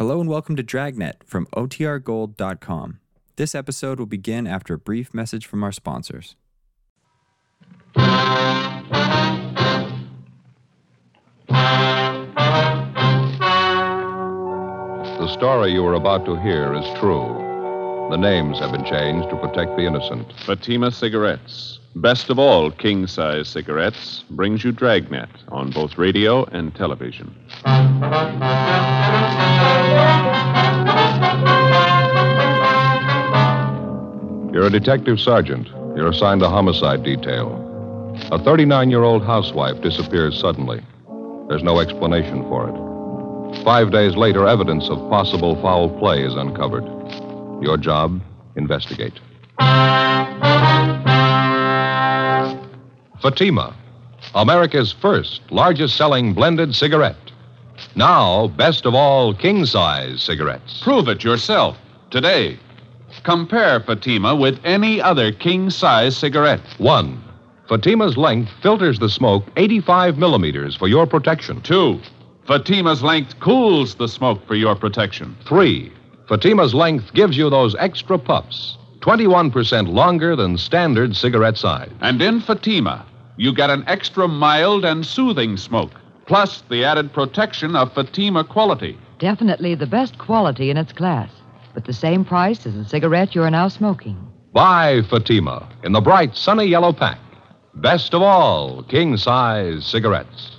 Hello and welcome to Dragnet from OTRGold.com. This episode will begin after a brief message from our sponsors. The story you are about to hear is true. The names have been changed to protect the innocent. Fatima Cigarettes, best of all king size cigarettes, brings you Dragnet on both radio and television. You're a detective sergeant. You're assigned a homicide detail. A 39 year old housewife disappears suddenly. There's no explanation for it. Five days later, evidence of possible foul play is uncovered. Your job investigate. Fatima, America's first largest selling blended cigarette. Now, best of all king size cigarettes. Prove it yourself today. Compare Fatima with any other king size cigarette. One, Fatima's length filters the smoke 85 millimeters for your protection. Two, Fatima's length cools the smoke for your protection. Three, Fatima's length gives you those extra puffs, 21% longer than standard cigarette size. And in Fatima, you get an extra mild and soothing smoke, plus the added protection of Fatima quality. Definitely the best quality in its class, but the same price as the cigarette you are now smoking. Buy Fatima in the bright sunny yellow pack. Best of all king size cigarettes.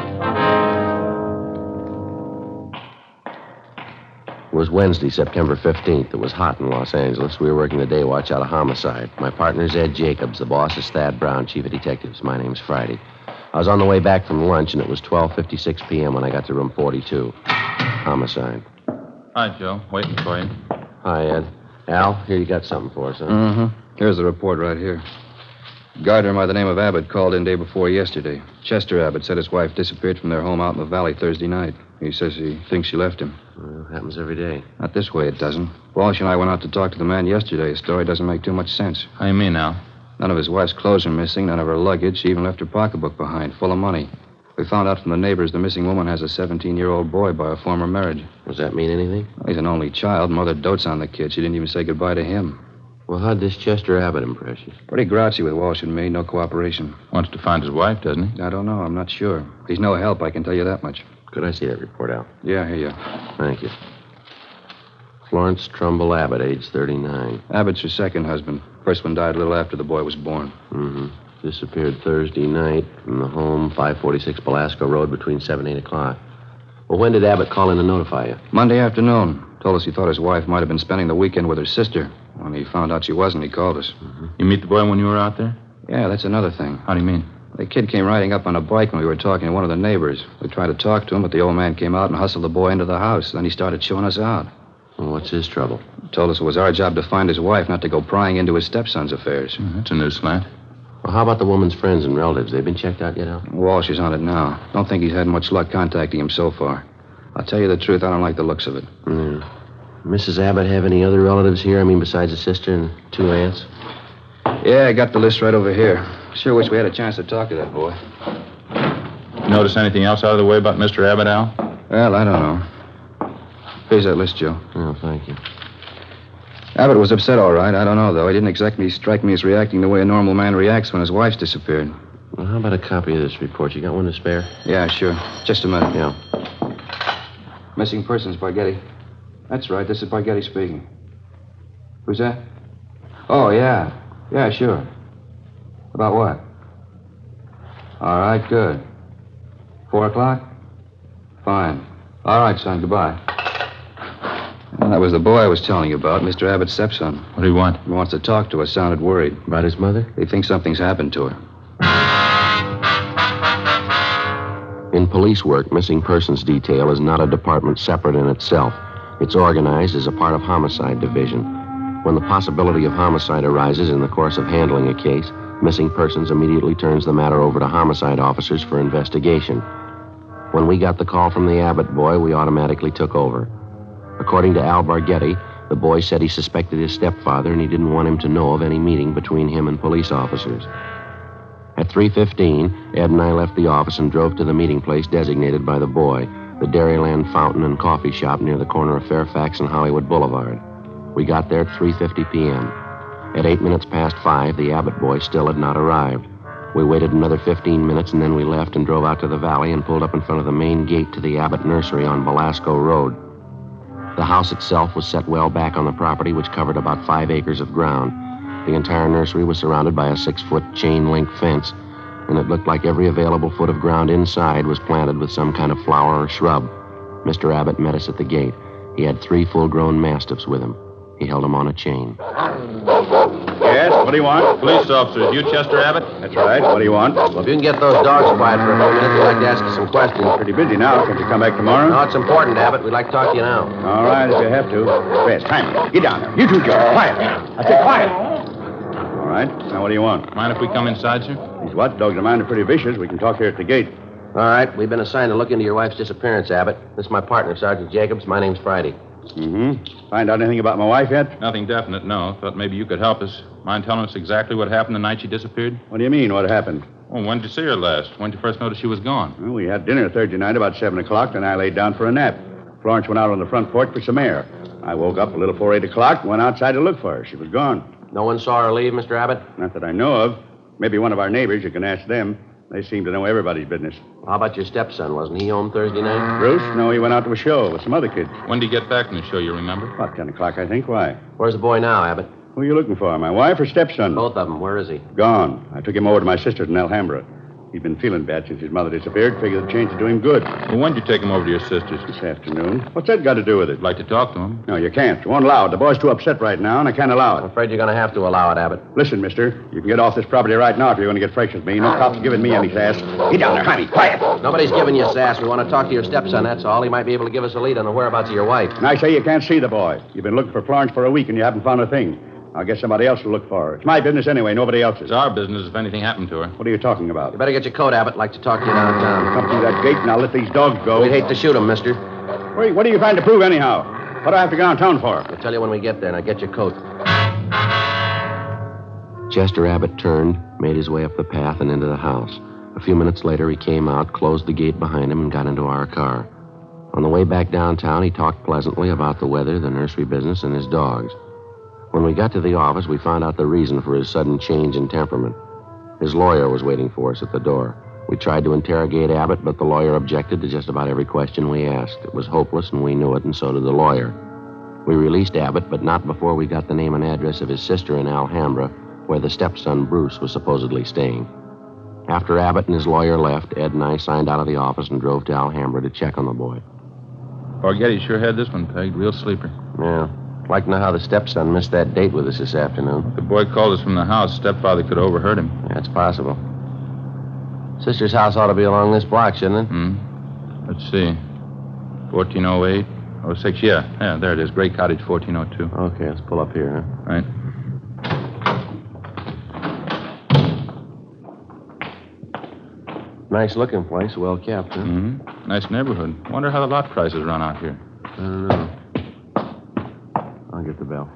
It was Wednesday, September 15th. It was hot in Los Angeles. We were working the day watch out of homicide. My partner's Ed Jacobs. The boss is Thad Brown, chief of detectives. My name's Friday. I was on the way back from lunch, and it was 12.56 p.m. when I got to room 42. Homicide. Hi, Joe. Waiting for you. Hi, Ed. Al, here you got something for us, huh? Mm-hmm. Here's the report right here. Gardner by the name of Abbott called in day before yesterday. Chester Abbott said his wife disappeared from their home out in the valley Thursday night. He says he thinks she left him. Well, happens every day. Not this way, it doesn't. Walsh and I went out to talk to the man yesterday. His story doesn't make too much sense. How you mean now? None of his wife's clothes are missing, none of her luggage. She even left her pocketbook behind, full of money. We found out from the neighbors the missing woman has a 17 year old boy by a former marriage. Does that mean anything? Well, he's an only child. Mother dotes on the kid. She didn't even say goodbye to him. Well, how'd this Chester Abbott impress you? Pretty grouchy with Walsh and me. No cooperation. Wants to find his wife, doesn't he? I don't know. I'm not sure. He's no help, I can tell you that much. Could I see that report, Al? Yeah, here you. are. Thank you. Florence Trumbull Abbott, age 39. Abbott's her second husband. First one died a little after the boy was born. Mm-hmm. Disappeared Thursday night from the home, 546 Belasco Road, between 7 and 8 o'clock. Well, when did Abbott call in to notify you? Monday afternoon. Told us he thought his wife might have been spending the weekend with her sister. When he found out she wasn't, he called us. Mm-hmm. You meet the boy when you were out there? Yeah, that's another thing. How do you mean? The kid came riding up on a bike when we were talking to one of the neighbors. We tried to talk to him, but the old man came out and hustled the boy into the house. Then he started chewing us out. Well, what's his trouble? Told us it was our job to find his wife, not to go prying into his stepson's affairs. Mm, that's a new slant. Well, how about the woman's friends and relatives? They've been checked out yet, Al? Walsh is on it now. Don't think he's had much luck contacting him so far. I'll tell you the truth, I don't like the looks of it. Yeah. Mrs. Abbott have any other relatives here? I mean, besides a sister and two aunts? Yeah, I got the list right over here. Sure wish we had a chance to talk to that boy. Notice anything else out of the way about Mr. Abbott, Al? Well, I don't know. Here's that list, Joe. Oh, thank you. Abbott was upset, all right. I don't know, though. He didn't exactly strike me as reacting the way a normal man reacts when his wife's disappeared. Well, how about a copy of this report? You got one to spare? Yeah, sure. Just a minute. Yeah. Missing persons, Bargetti. That's right. This is Bargetti speaking. Who's that? Oh, yeah. Yeah, sure. About what? All right, good. Four o'clock? Fine. All right, son. Goodbye. Well, that was the boy I was telling you about, Mr. Abbott's stepson. What do you want? He wants to talk to us. Sounded worried. About his mother? He thinks something's happened to her. In police work, missing persons detail is not a department separate in itself. It's organized as a part of homicide division. When the possibility of homicide arises in the course of handling a case, Missing Persons immediately turns the matter over to homicide officers for investigation. When we got the call from the Abbott boy, we automatically took over. According to Al Bargetti, the boy said he suspected his stepfather and he didn't want him to know of any meeting between him and police officers. At 3:15, Ed and I left the office and drove to the meeting place designated by the boy, the Dairyland Fountain and Coffee Shop near the corner of Fairfax and Hollywood Boulevard. We got there at 3:50 p.m. At 8 minutes past 5, the Abbott boy still had not arrived. We waited another 15 minutes and then we left and drove out to the valley and pulled up in front of the main gate to the Abbott nursery on Belasco Road. The house itself was set well back on the property, which covered about five acres of ground. The entire nursery was surrounded by a six foot chain link fence, and it looked like every available foot of ground inside was planted with some kind of flower or shrub. Mr. Abbott met us at the gate. He had three full grown mastiffs with him. He held them on a chain. Yes, what do you want? Police officers. You Chester Abbott? That's right. What do you want? Well, if you can get those dogs quiet for a few minutes, we'd like to ask you some questions. Pretty busy now. Can't you come back tomorrow? No, it's important, Abbott. We'd like to talk to you now. All right, if you have to. Fast, time. Get down there. You two, Joe. Quiet. I said quiet. All right. Now, what do you want? Mind if we come inside, sir? These watchdogs of mine are pretty vicious. We can talk here at the gate. All right, we've been assigned to look into your wife's disappearance, Abbott. This is my partner, Sergeant Jacobs. My name's Friday. Mm-hmm. Find out anything about my wife yet? Nothing definite, no. Thought maybe you could help us. Mind telling us exactly what happened the night she disappeared? What do you mean, what happened? Well, when did you see her last? When did you first notice she was gone? Well, we had dinner Thursday night about 7 o'clock, then I laid down for a nap. Florence went out on the front porch for some air. I woke up a little before 8 o'clock and went outside to look for her. She was gone. No one saw her leave, Mr. Abbott? Not that I know of. Maybe one of our neighbors. You can ask them. They seem to know everybody's business. How about your stepson? Wasn't he home Thursday night? Bruce? No, he went out to a show with some other kids. When did he get back from the show, you remember? About 10 o'clock, I think. Why? Where's the boy now, Abbott? Who are you looking for? My wife or stepson? Both of them. Where is he? Gone. I took him over to my sister's in Alhambra. He'd been feeling bad since his mother disappeared. Figured the change would do him good. Well, when'd you take him over to your sister's? This afternoon. What's that got to do with it? I'd like to talk to him. No, you can't. You won't allow it. The boy's too upset right now, and I can't allow it. I'm afraid you're going to have to allow it, Abbott. Listen, mister. You can get off this property right now if you're going to get fresh with me. No cops are giving me any sass. Get down there, honey. Quiet. Nobody's giving you sass. We want to talk to your stepson, that's all. He might be able to give us a lead on the whereabouts of your wife. And I say you can't see the boy. You've been looking for Florence for a week, and you haven't found a thing. I'll get somebody else to look for her. It's my business anyway, nobody else's. It's our business if anything happened to her. What are you talking about? You better get your coat, Abbott. Like to talk to you downtown. Come through that gate, and I'll let these dogs go. We'd hate to shoot him, mister. Wait, what are you trying to prove, anyhow? What do I have to go downtown for? I'll tell you when we get there. Now get your coat. Chester Abbott turned, made his way up the path and into the house. A few minutes later, he came out, closed the gate behind him, and got into our car. On the way back downtown, he talked pleasantly about the weather, the nursery business, and his dogs. When we got to the office, we found out the reason for his sudden change in temperament. His lawyer was waiting for us at the door. We tried to interrogate Abbott, but the lawyer objected to just about every question we asked. It was hopeless, and we knew it, and so did the lawyer. We released Abbott, but not before we got the name and address of his sister in Alhambra, where the stepson Bruce was supposedly staying. After Abbott and his lawyer left, Ed and I signed out of the office and drove to Alhambra to check on the boy. Bargetti sure had this one pegged. Real sleeper. Yeah. Like to know how the stepson missed that date with us this afternoon. The boy called us from the house. Stepfather could have overheard him. That's possible. Sister's house ought to be along this block, shouldn't it? Hmm. Let's see. 1408. 06, yeah. Yeah, there it is. Gray Cottage, 1402. Okay, let's pull up here, huh? Right. Nice looking place, well kept, huh? Mm-hmm. Nice neighborhood. Wonder how the lot prices run out here. I don't know. I'll get the bell.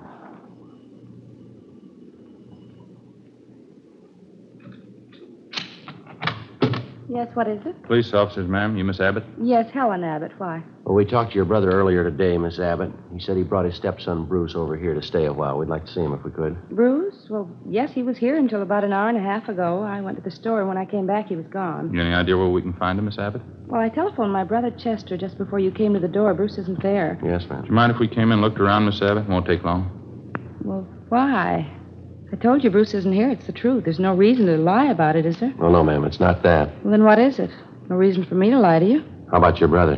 Yes, what is it? Police officers, ma'am. You Miss Abbott? Yes, Helen Abbott. Why? Well, we talked to your brother earlier today, Miss Abbott. He said he brought his stepson Bruce over here to stay a while. We'd like to see him if we could. Bruce? Well, yes, he was here until about an hour and a half ago. I went to the store, and when I came back, he was gone. You any idea where we can find him, Miss Abbott? Well, I telephoned my brother Chester just before you came to the door. Bruce isn't there. Yes, ma'am. Do you mind if we came in and looked around, Miss Abbott? It Won't take long. Well, why? I told you Bruce isn't here. It's the truth. There's no reason to lie about it, is there? Oh, no, ma'am. It's not that. Well, then what is it? No reason for me to lie to you. How about your brother?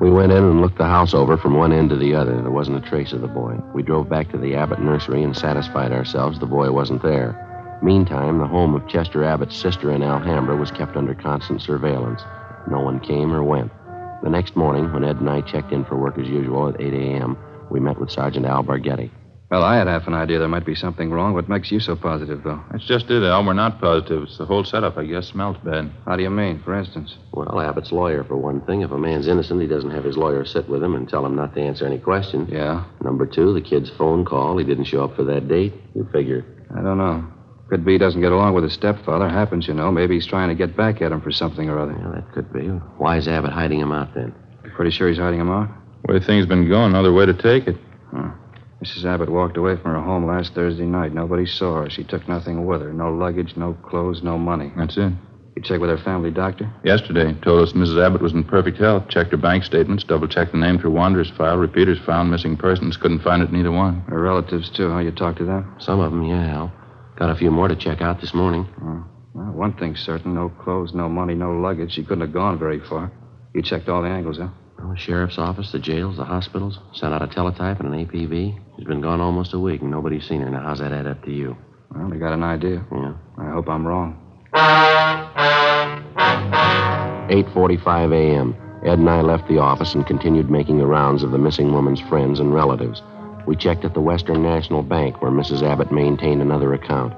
We went in and looked the house over from one end to the other. There wasn't a trace of the boy. We drove back to the Abbott nursery and satisfied ourselves the boy wasn't there. Meantime, the home of Chester Abbott's sister in Alhambra was kept under constant surveillance. No one came or went. The next morning, when Ed and I checked in for work as usual at 8 a.m., We met with Sergeant Al Bargetti. Well, I had half an idea there might be something wrong. What makes you so positive, though? That's just it, Al. We're not positive. It's the whole setup, I guess. Smells bad. How do you mean, for instance? Well, Abbott's lawyer, for one thing. If a man's innocent, he doesn't have his lawyer sit with him and tell him not to answer any questions. Yeah? Number two, the kid's phone call. He didn't show up for that date. You figure. I don't know. Could be he doesn't get along with his stepfather. Happens, you know. Maybe he's trying to get back at him for something or other. Yeah, that could be. Why is Abbott hiding him out then? Pretty sure he's hiding him out? Way things been going, another way to take it. Huh. Mrs. Abbott walked away from her home last Thursday night. Nobody saw her. She took nothing with her. No luggage, no clothes, no money. That's it. You checked with her family doctor? Yesterday, told us Mrs. Abbott was in perfect health. Checked her bank statements, double checked the name through Wanderer's file, repeaters found, missing persons. Couldn't find it in either one. Her relatives, too. How you talked to them? Some of them, yeah, Al. Got a few more to check out this morning. Oh. Well, one thing's certain no clothes, no money, no luggage. She couldn't have gone very far. You checked all the angles, huh? Well, the sheriff's office, the jails, the hospitals. Sent out a teletype and an APB. She's been gone almost a week, and nobody's seen her. Now, how's that add up to you? Well, we got an idea. Yeah. I hope I'm wrong. 8.45 a.m. Ed and I left the office and continued making the rounds of the missing woman's friends and relatives. We checked at the Western National Bank, where Mrs. Abbott maintained another account.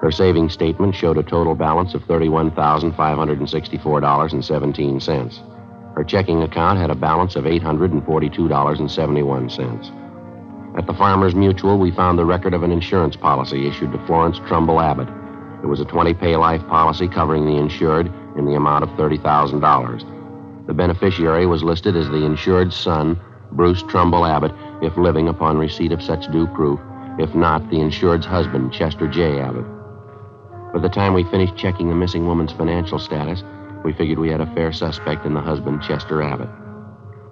Her savings statement showed a total balance of $31,564.17. Her checking account had a balance of $842.71. At the Farmers Mutual, we found the record of an insurance policy issued to Florence Trumbull Abbott. It was a 20 pay life policy covering the insured in the amount of $30,000. The beneficiary was listed as the insured's son, Bruce Trumbull Abbott, if living upon receipt of such due proof, if not, the insured's husband, Chester J. Abbott. By the time we finished checking the missing woman's financial status, we figured we had a fair suspect in the husband, Chester Abbott.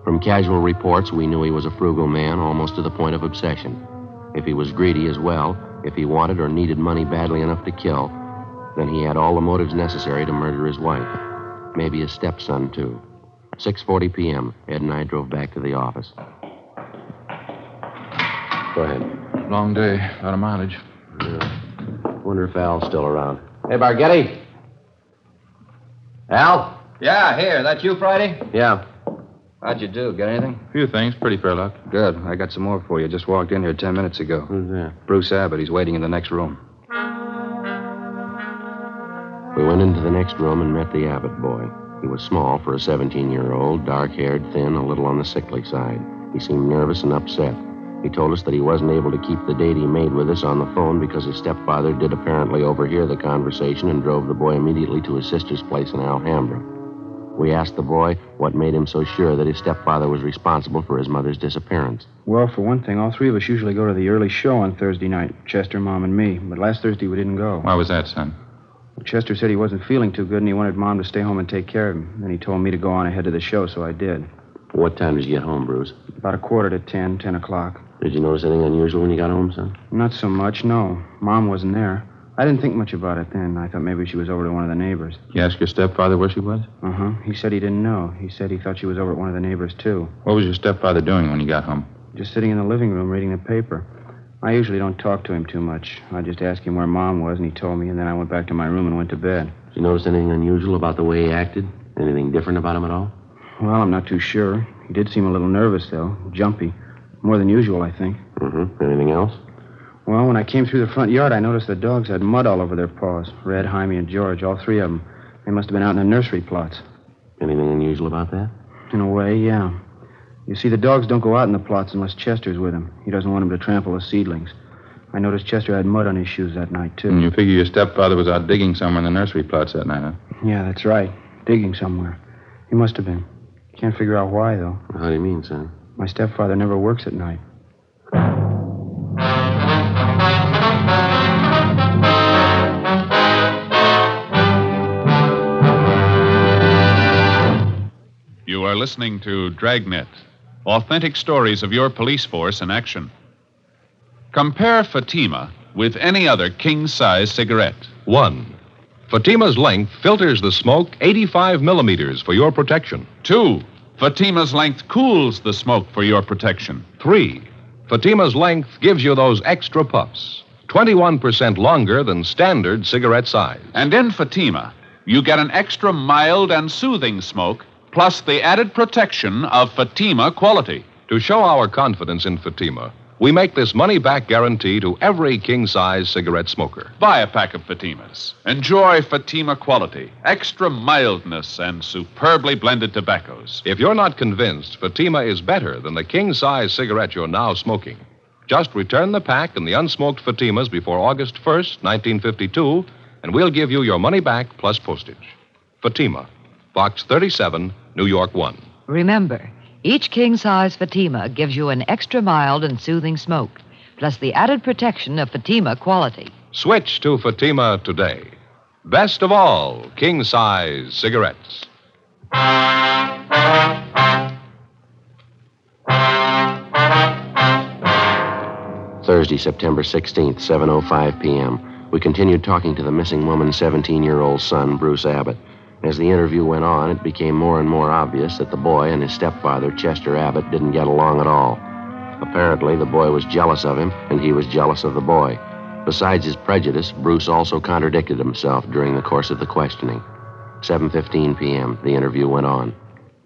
From casual reports, we knew he was a frugal man, almost to the point of obsession. If he was greedy as well, if he wanted or needed money badly enough to kill, then he had all the motives necessary to murder his wife. Maybe his stepson, too. 6.40 p.m., Ed and I drove back to the office. Go ahead. Long day, a lot of mileage. Yeah. Wonder if Al's still around. Hey, Bargetti. Al? Yeah, here. That you, Friday? Yeah. How'd you do? Get anything? A few things. Pretty fair luck. Good. I got some more for you. Just walked in here ten minutes ago. Who's that? Bruce Abbott. He's waiting in the next room. We went into the next room and met the Abbott boy. He was small for a 17 year old, dark haired, thin, a little on the sickly side. He seemed nervous and upset. He told us that he wasn't able to keep the date he made with us on the phone because his stepfather did apparently overhear the conversation and drove the boy immediately to his sister's place in Alhambra. We asked the boy what made him so sure that his stepfather was responsible for his mother's disappearance. Well, for one thing, all three of us usually go to the early show on Thursday night Chester, Mom, and me. But last Thursday we didn't go. Why was that, son? Chester said he wasn't feeling too good and he wanted Mom to stay home and take care of him. Then he told me to go on ahead to the show, so I did. What time did you get home, Bruce? About a quarter to ten, ten o'clock. Did you notice anything unusual when you got home, son? Not so much, no. Mom wasn't there. I didn't think much about it then. I thought maybe she was over to one of the neighbors. You asked your stepfather where she was? Uh huh. He said he didn't know. He said he thought she was over at one of the neighbors, too. What was your stepfather doing when you got home? Just sitting in the living room reading the paper. I usually don't talk to him too much. I just asked him where Mom was, and he told me, and then I went back to my room and went to bed. Did you notice anything unusual about the way he acted? Anything different about him at all? Well, I'm not too sure. He did seem a little nervous, though. Jumpy. More than usual, I think. Mm-hmm. Anything else? Well, when I came through the front yard, I noticed the dogs had mud all over their paws. Red, Jaime, and George, all three of them. They must have been out in the nursery plots. Anything unusual about that? In a way, yeah. You see, the dogs don't go out in the plots unless Chester's with them. He doesn't want them to trample the seedlings. I noticed Chester had mud on his shoes that night, too. And you figure your stepfather was out digging somewhere in the nursery plots that night, huh? Yeah, that's right. Digging somewhere. He must have been. Can't figure out why, though. How do you mean, son? My stepfather never works at night. You are listening to Dragnet, authentic stories of your police force in action. Compare Fatima with any other king size cigarette. One, Fatima's length filters the smoke 85 millimeters for your protection. Two, Fatima's length cools the smoke for your protection. Three, Fatima's length gives you those extra puffs, 21% longer than standard cigarette size. And in Fatima, you get an extra mild and soothing smoke, plus the added protection of Fatima quality. To show our confidence in Fatima, we make this money back guarantee to every king size cigarette smoker. Buy a pack of Fatimas. Enjoy Fatima quality, extra mildness, and superbly blended tobaccos. If you're not convinced Fatima is better than the king size cigarette you're now smoking, just return the pack and the unsmoked Fatimas before August 1st, 1952, and we'll give you your money back plus postage. Fatima, Box 37, New York 1. Remember, each king size Fatima gives you an extra mild and soothing smoke, plus the added protection of Fatima quality. Switch to Fatima today. Best of all, king size cigarettes. Thursday, September 16th, 7.05 p.m. We continued talking to the missing woman's 17-year-old son, Bruce Abbott. As the interview went on, it became more and more obvious that the boy and his stepfather, Chester Abbott, didn't get along at all. Apparently, the boy was jealous of him, and he was jealous of the boy. Besides his prejudice, Bruce also contradicted himself during the course of the questioning. 7.15 p.m., the interview went on.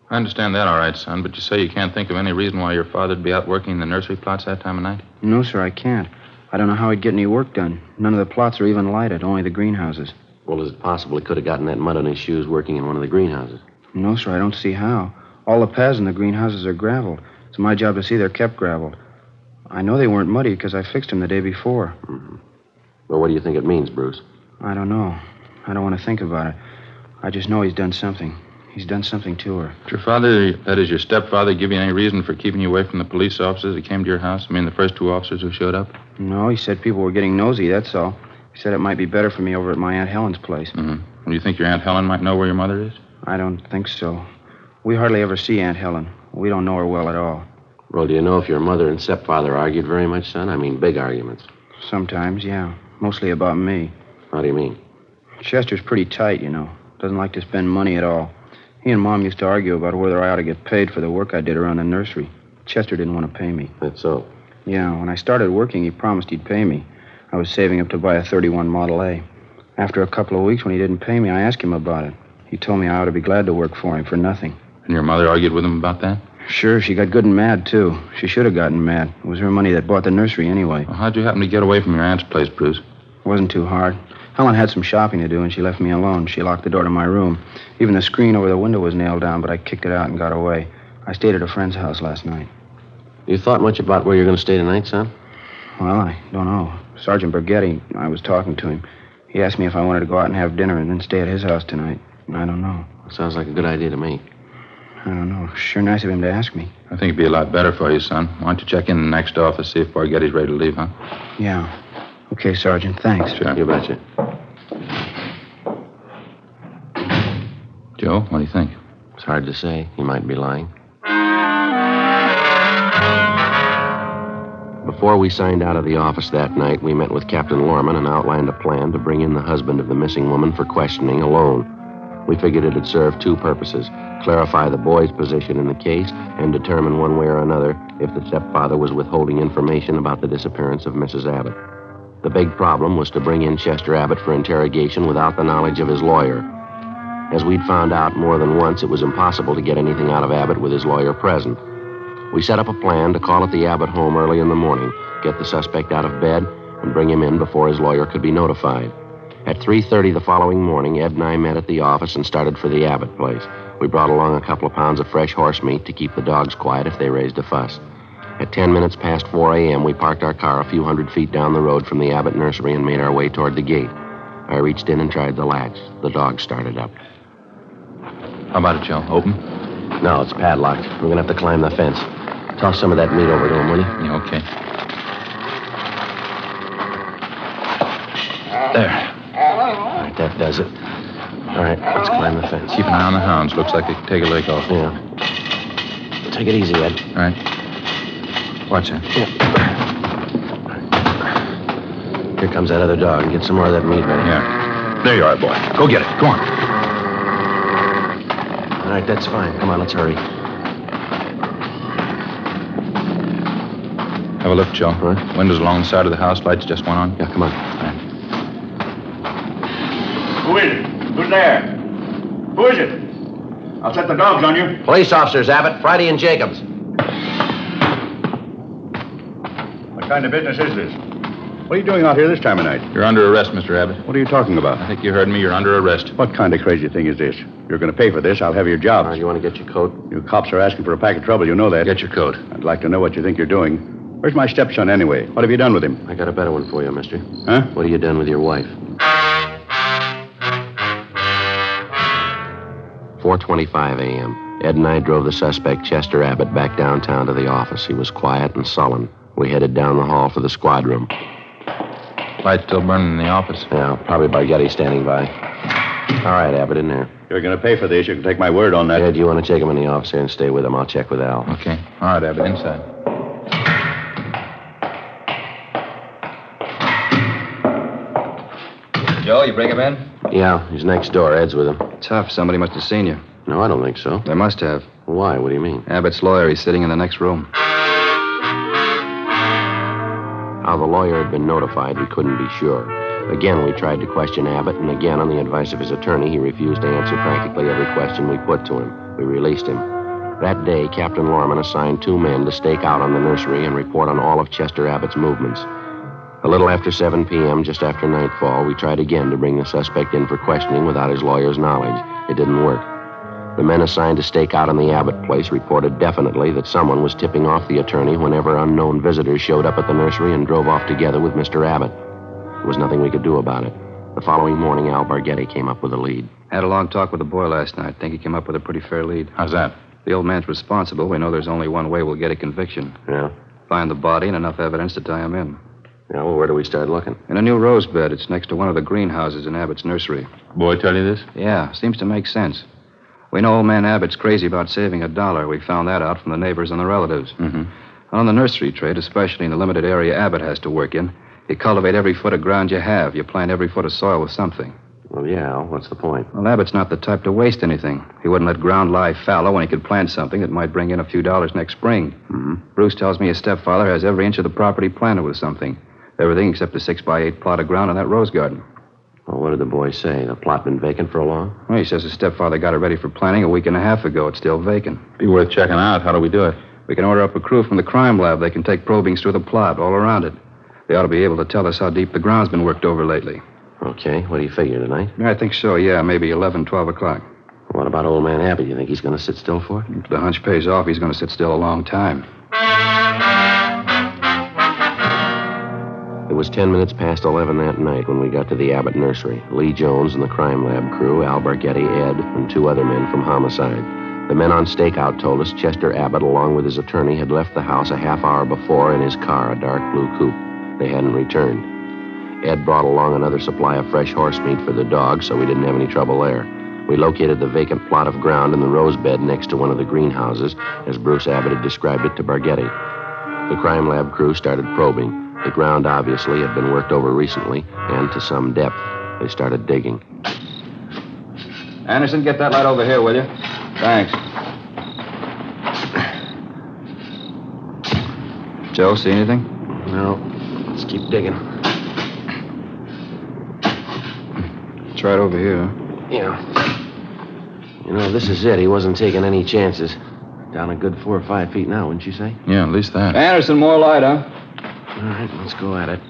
I understand that all right, son, but you say you can't think of any reason why your father'd be out working in the nursery plots that time of night? No, sir, I can't. I don't know how he'd get any work done. None of the plots are even lighted, only the greenhouses. Well, is it possible he could have gotten that mud on his shoes working in one of the greenhouses? No, sir, I don't see how. All the paths in the greenhouses are graveled. It's my job to see they're kept graveled. I know they weren't muddy because I fixed them the day before. Mm-hmm. Well, what do you think it means, Bruce? I don't know. I don't want to think about it. I just know he's done something. He's done something to her. Did your father, that is your stepfather, give you any reason for keeping you away from the police officers that came to your house? I mean, the first two officers who showed up? No, he said people were getting nosy, that's all. He said it might be better for me over at my Aunt Helen's place. Mm-hmm. Do you think your Aunt Helen might know where your mother is? I don't think so. We hardly ever see Aunt Helen. We don't know her well at all. Well, do you know if your mother and stepfather argued very much, son? I mean, big arguments. Sometimes, yeah. Mostly about me. How do you mean? Chester's pretty tight, you know. Doesn't like to spend money at all. He and Mom used to argue about whether I ought to get paid for the work I did around the nursery. Chester didn't want to pay me. That's so. Yeah, when I started working, he promised he'd pay me. I was saving up to buy a 31 Model A. After a couple of weeks, when he didn't pay me, I asked him about it. He told me I ought to be glad to work for him for nothing. And your mother argued with him about that? Sure, she got good and mad, too. She should have gotten mad. It was her money that bought the nursery anyway. Well, how'd you happen to get away from your aunt's place, Bruce? It wasn't too hard. Helen had some shopping to do, and she left me alone. She locked the door to my room. Even the screen over the window was nailed down, but I kicked it out and got away. I stayed at a friend's house last night. You thought much about where you're going to stay tonight, son? Well, I don't know. Sergeant Bargetti, I was talking to him. He asked me if I wanted to go out and have dinner and then stay at his house tonight. I don't know. Sounds like a good idea to me. I don't know. Sure nice of him to ask me. I think it'd be a lot better for you, son. Why don't you check in the next office, see if Bargetti's ready to leave, huh? Yeah. Okay, Sergeant. Thanks. Sure. You betcha. Joe, what do you think? It's hard to say. He might be lying. Before we signed out of the office that night, we met with Captain Lorman and outlined a plan to bring in the husband of the missing woman for questioning alone. We figured it'd serve two purposes clarify the boy's position in the case and determine one way or another if the stepfather was withholding information about the disappearance of Mrs. Abbott. The big problem was to bring in Chester Abbott for interrogation without the knowledge of his lawyer. As we'd found out more than once, it was impossible to get anything out of Abbott with his lawyer present. We set up a plan to call at the Abbott home early in the morning, get the suspect out of bed, and bring him in before his lawyer could be notified. At 3:30 the following morning, Ed and I met at the office and started for the Abbott place. We brought along a couple of pounds of fresh horse meat to keep the dogs quiet if they raised a fuss. At 10 minutes past 4 a.m., we parked our car a few hundred feet down the road from the Abbott nursery and made our way toward the gate. I reached in and tried the latch. The dogs started up. How about it, Joe? Open? No, it's padlocked. We're going to have to climb the fence. Toss some of that meat over to him, will you? Yeah, okay. There. All right, that does it. All right, let's climb the fence. Keep an eye on the hounds. Looks like they take a leg off. Yeah. Take it easy, Ed. All right. Watch that. Here comes that other dog. Get some more of that meat ready. Yeah. There you are, boy. Go get it. Go on. All right, that's fine. Come on, let's hurry. Have a look, Joe. What? Windows along the side of the house. Lights just went on. Yeah, come on. Who is it? Who's there? Who is it? I'll set the dogs on you. Police officers, Abbott, Friday and Jacobs. What kind of business is this? What are you doing out here this time of night? You're under arrest, Mr. Abbott. What are you talking about? I think you heard me. You're under arrest. What kind of crazy thing is this? You're going to pay for this. I'll have your job. All right, you want to get your coat? You cops are asking for a pack of trouble. You know that. Get your coat. I'd like to know what you think you're doing. Where's my stepson anyway? What have you done with him? I got a better one for you, mister. Huh? What have you done with your wife? 4.25 a.m. Ed and I drove the suspect, Chester Abbott, back downtown to the office. He was quiet and sullen. We headed down the hall for the squad room. Light still burning in the office. Yeah, probably Bargetti standing by. All right, Abbott, in there. You're going to pay for this. You can take my word on that. Ed, you want to take him in the office here and stay with him? I'll check with Al. Okay. All right, Abbott, inside. You bring him in? Yeah, he's next door. Ed's with him. Tough. Somebody must have seen you. No, I don't think so. They must have. Why? What do you mean? Abbott's lawyer. He's sitting in the next room. How the lawyer had been notified, we couldn't be sure. Again, we tried to question Abbott, and again, on the advice of his attorney, he refused to answer practically every question we put to him. We released him. That day, Captain Lorman assigned two men to stake out on the nursery and report on all of Chester Abbott's movements. A little after 7 p.m., just after nightfall, we tried again to bring the suspect in for questioning without his lawyer's knowledge. It didn't work. The men assigned to stake out on the Abbott place reported definitely that someone was tipping off the attorney whenever unknown visitors showed up at the nursery and drove off together with Mr. Abbott. There was nothing we could do about it. The following morning, Al Bargetti came up with a lead. Had a long talk with the boy last night. Think he came up with a pretty fair lead. How's that? The old man's responsible. We know there's only one way we'll get a conviction. Yeah? Find the body and enough evidence to tie him in. Yeah, well, where do we start looking? In a new rose bed. It's next to one of the greenhouses in Abbott's nursery. Boy tell you this? Yeah, seems to make sense. We know old man Abbott's crazy about saving a dollar. We found that out from the neighbors and the relatives. Mm-hmm. On the nursery trade, especially in the limited area Abbott has to work in, you cultivate every foot of ground you have. You plant every foot of soil with something. Well, yeah, what's the point? Well, Abbott's not the type to waste anything. He wouldn't let ground lie fallow when he could plant something that might bring in a few dollars next spring. Mm-hmm. Bruce tells me his stepfather has every inch of the property planted with something. Everything except a six by eight plot of ground in that rose garden. Well, what did the boy say? The plot been vacant for a long? Well, he says his stepfather got it ready for planting a week and a half ago. It's still vacant. Be worth checking out. How do we do it? We can order up a crew from the crime lab. They can take probings through the plot, all around it. They ought to be able to tell us how deep the ground's been worked over lately. Okay, what do you figure tonight? I think so, yeah. Maybe 11, 12 o'clock. What about old man Abbott? You think he's going to sit still for it? If the hunch pays off, he's going to sit still a long time. Was ten minutes past 11 that night when we got to the Abbott nursery. Lee Jones and the crime lab crew, Al Bargetti, Ed, and two other men from homicide. The men on stakeout told us Chester Abbott, along with his attorney, had left the house a half hour before in his car, a dark blue coupe. They hadn't returned. Ed brought along another supply of fresh horse meat for the dog, so we didn't have any trouble there. We located the vacant plot of ground in the rose bed next to one of the greenhouses, as Bruce Abbott had described it to Bargetti. The crime lab crew started probing. The ground obviously had been worked over recently, and to some depth. They started digging. Anderson, get that light over here, will you? Thanks. Joe, see anything? No. Let's keep digging. It's right over here. Yeah. You know, this is it. He wasn't taking any chances. Down a good four or five feet now, wouldn't you say? Yeah, at least that. Anderson, more light, huh? All right, let's go at it.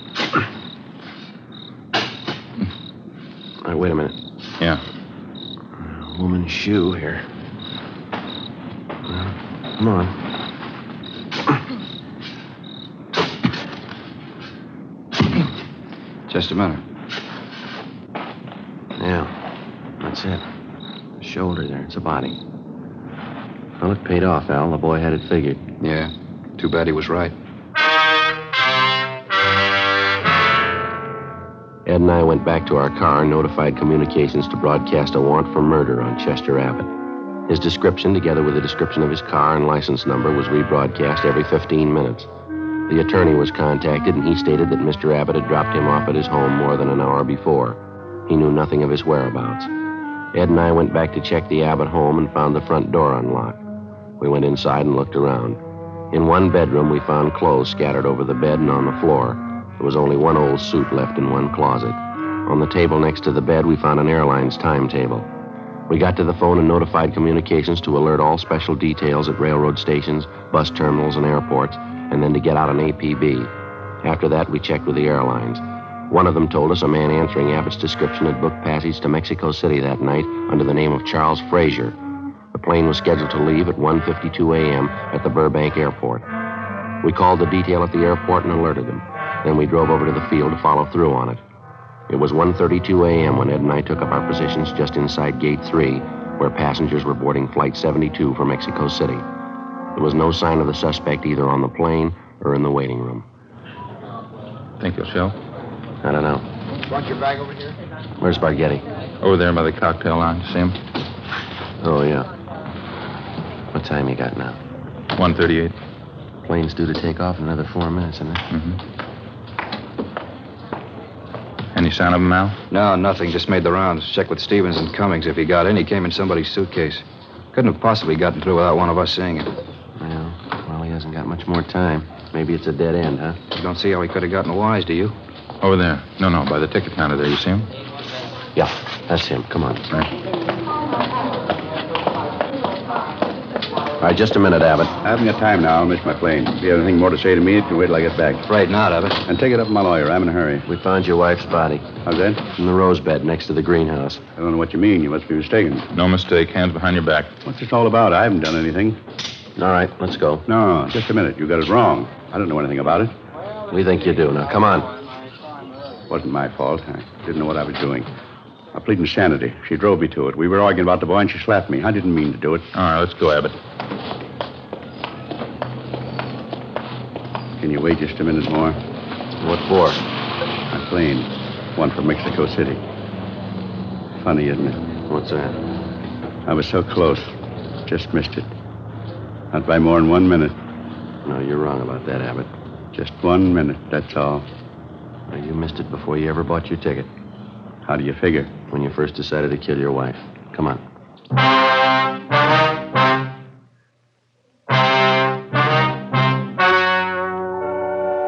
All right, wait a minute. Yeah. A woman's shoe here. Well, come on. Just a minute. Yeah, that's it. The shoulder there. It's a body. Well, it paid off, Al. The boy had it figured. Yeah. Too bad he was right. Ed and I went back to our car and notified communications to broadcast a warrant for murder on Chester Abbott. His description, together with a description of his car and license number, was rebroadcast every 15 minutes. The attorney was contacted, and he stated that Mr. Abbott had dropped him off at his home more than an hour before. He knew nothing of his whereabouts. Ed and I went back to check the Abbott home and found the front door unlocked. We went inside and looked around. In one bedroom, we found clothes scattered over the bed and on the floor. There was only one old suit left in one closet. On the table next to the bed, we found an airline's timetable. We got to the phone and notified communications to alert all special details at railroad stations, bus terminals, and airports, and then to get out an APB. After that, we checked with the airlines. One of them told us a man answering Abbott's description had booked passage to Mexico City that night under the name of Charles Frazier. The plane was scheduled to leave at 1:52 a.m. at the Burbank Airport. We called the detail at the airport and alerted them. Then we drove over to the field to follow through on it. It was 1:32 a.m. when Ed and I took up our positions just inside Gate 3, where passengers were boarding Flight 72 for Mexico City. There was no sign of the suspect either on the plane or in the waiting room. Think you'll show? I don't know. Want your bag over here? Where's Bargetti? Over there by the cocktail lounge. See him? Oh, yeah. What time you got now? 1.38. Plane's due to take off in another four minutes, isn't it? Mm-hmm. Any sign of him, Al? No, nothing. Just made the rounds. Checked with Stevens and Cummings. If he got in, he came in somebody's suitcase. Couldn't have possibly gotten through without one of us seeing it. Well, Well, he hasn't got much more time. Maybe it's a dead end, huh? You don't see how he could have gotten wise, do you? Over there. No, no, by the ticket counter there. You see him? Yeah, that's him. Come on. Right. All right, just a minute, Abbott. I haven't got time now. I'll miss my plane. If you have anything more to say to me, you can wait till I get back. Right now, Abbott. And take it up with my lawyer. I'm in a hurry. We found your wife's body How's that? in the rose bed next to the greenhouse. I don't know what you mean. You must be mistaken. No mistake. Hands behind your back. What's this all about? I haven't done anything. All right, let's go. No, just a minute. You got it wrong. I don't know anything about it. We think you do. Now, come on. Wasn't my fault. I didn't know what I was doing. I plead insanity. She drove me to it. We were arguing about the boy, and she slapped me. I didn't mean to do it. All right, let's go, Abbott. Can you wait just a minute more? What for? My plane. One for Mexico City. Funny, isn't it? What's that? I was so close. Just missed it. Not by more than one minute. No, you're wrong about that, Abbott. Just one minute, that's all. Well, you missed it before you ever bought your ticket. How do you figure? When you first decided to kill your wife. Come on.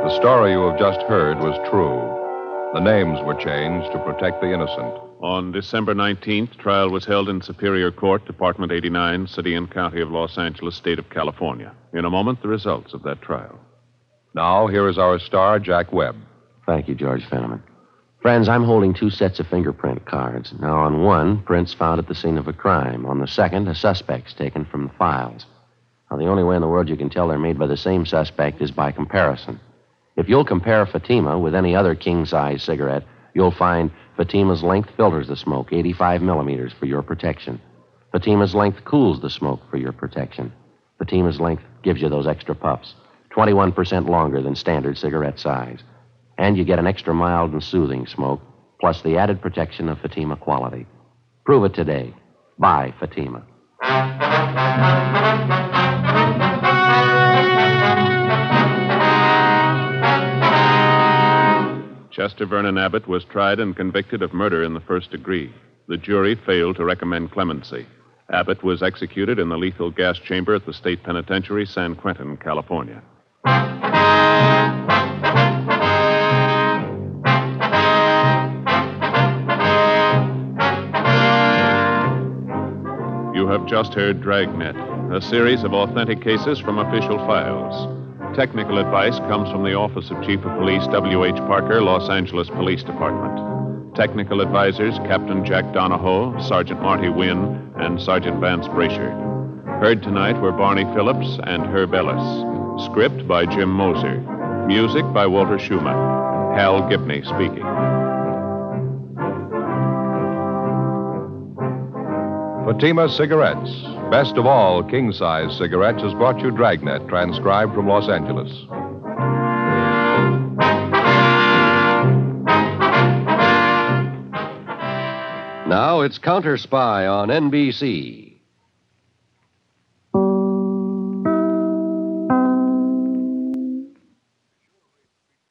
The story you have just heard was true. The names were changed to protect the innocent. On December 19th, trial was held in Superior Court, Department 89, City and County of Los Angeles, State of California. In a moment, the results of that trial. Now, here is our star, Jack Webb. Thank you, George Fenneman. Friends, I'm holding two sets of fingerprint cards. Now, on one, prints found at the scene of a crime. On the second, a suspect's taken from the files. Now, the only way in the world you can tell they're made by the same suspect is by comparison. If you'll compare Fatima with any other king size cigarette, you'll find Fatima's length filters the smoke, 85 millimeters, for your protection. Fatima's length cools the smoke for your protection. Fatima's length gives you those extra puffs, 21% longer than standard cigarette size. And you get an extra mild and soothing smoke, plus the added protection of Fatima quality. Prove it today. Buy Fatima. Chester Vernon Abbott was tried and convicted of murder in the first degree. The jury failed to recommend clemency. Abbott was executed in the lethal gas chamber at the state penitentiary, San Quentin, California. Have just heard Dragnet, a series of authentic cases from official files. Technical advice comes from the Office of Chief of Police W.H. Parker, Los Angeles Police Department. Technical advisors Captain Jack Donahoe, Sergeant Marty Wynn, and Sergeant Vance Brasher. Heard tonight were Barney Phillips and Herb Ellis. Script by Jim Moser. Music by Walter Schumann. Hal Gibney speaking. Fatima Cigarettes. Best of all, king size cigarettes has brought you Dragnet, transcribed from Los Angeles. Now it's Counter Spy on NBC.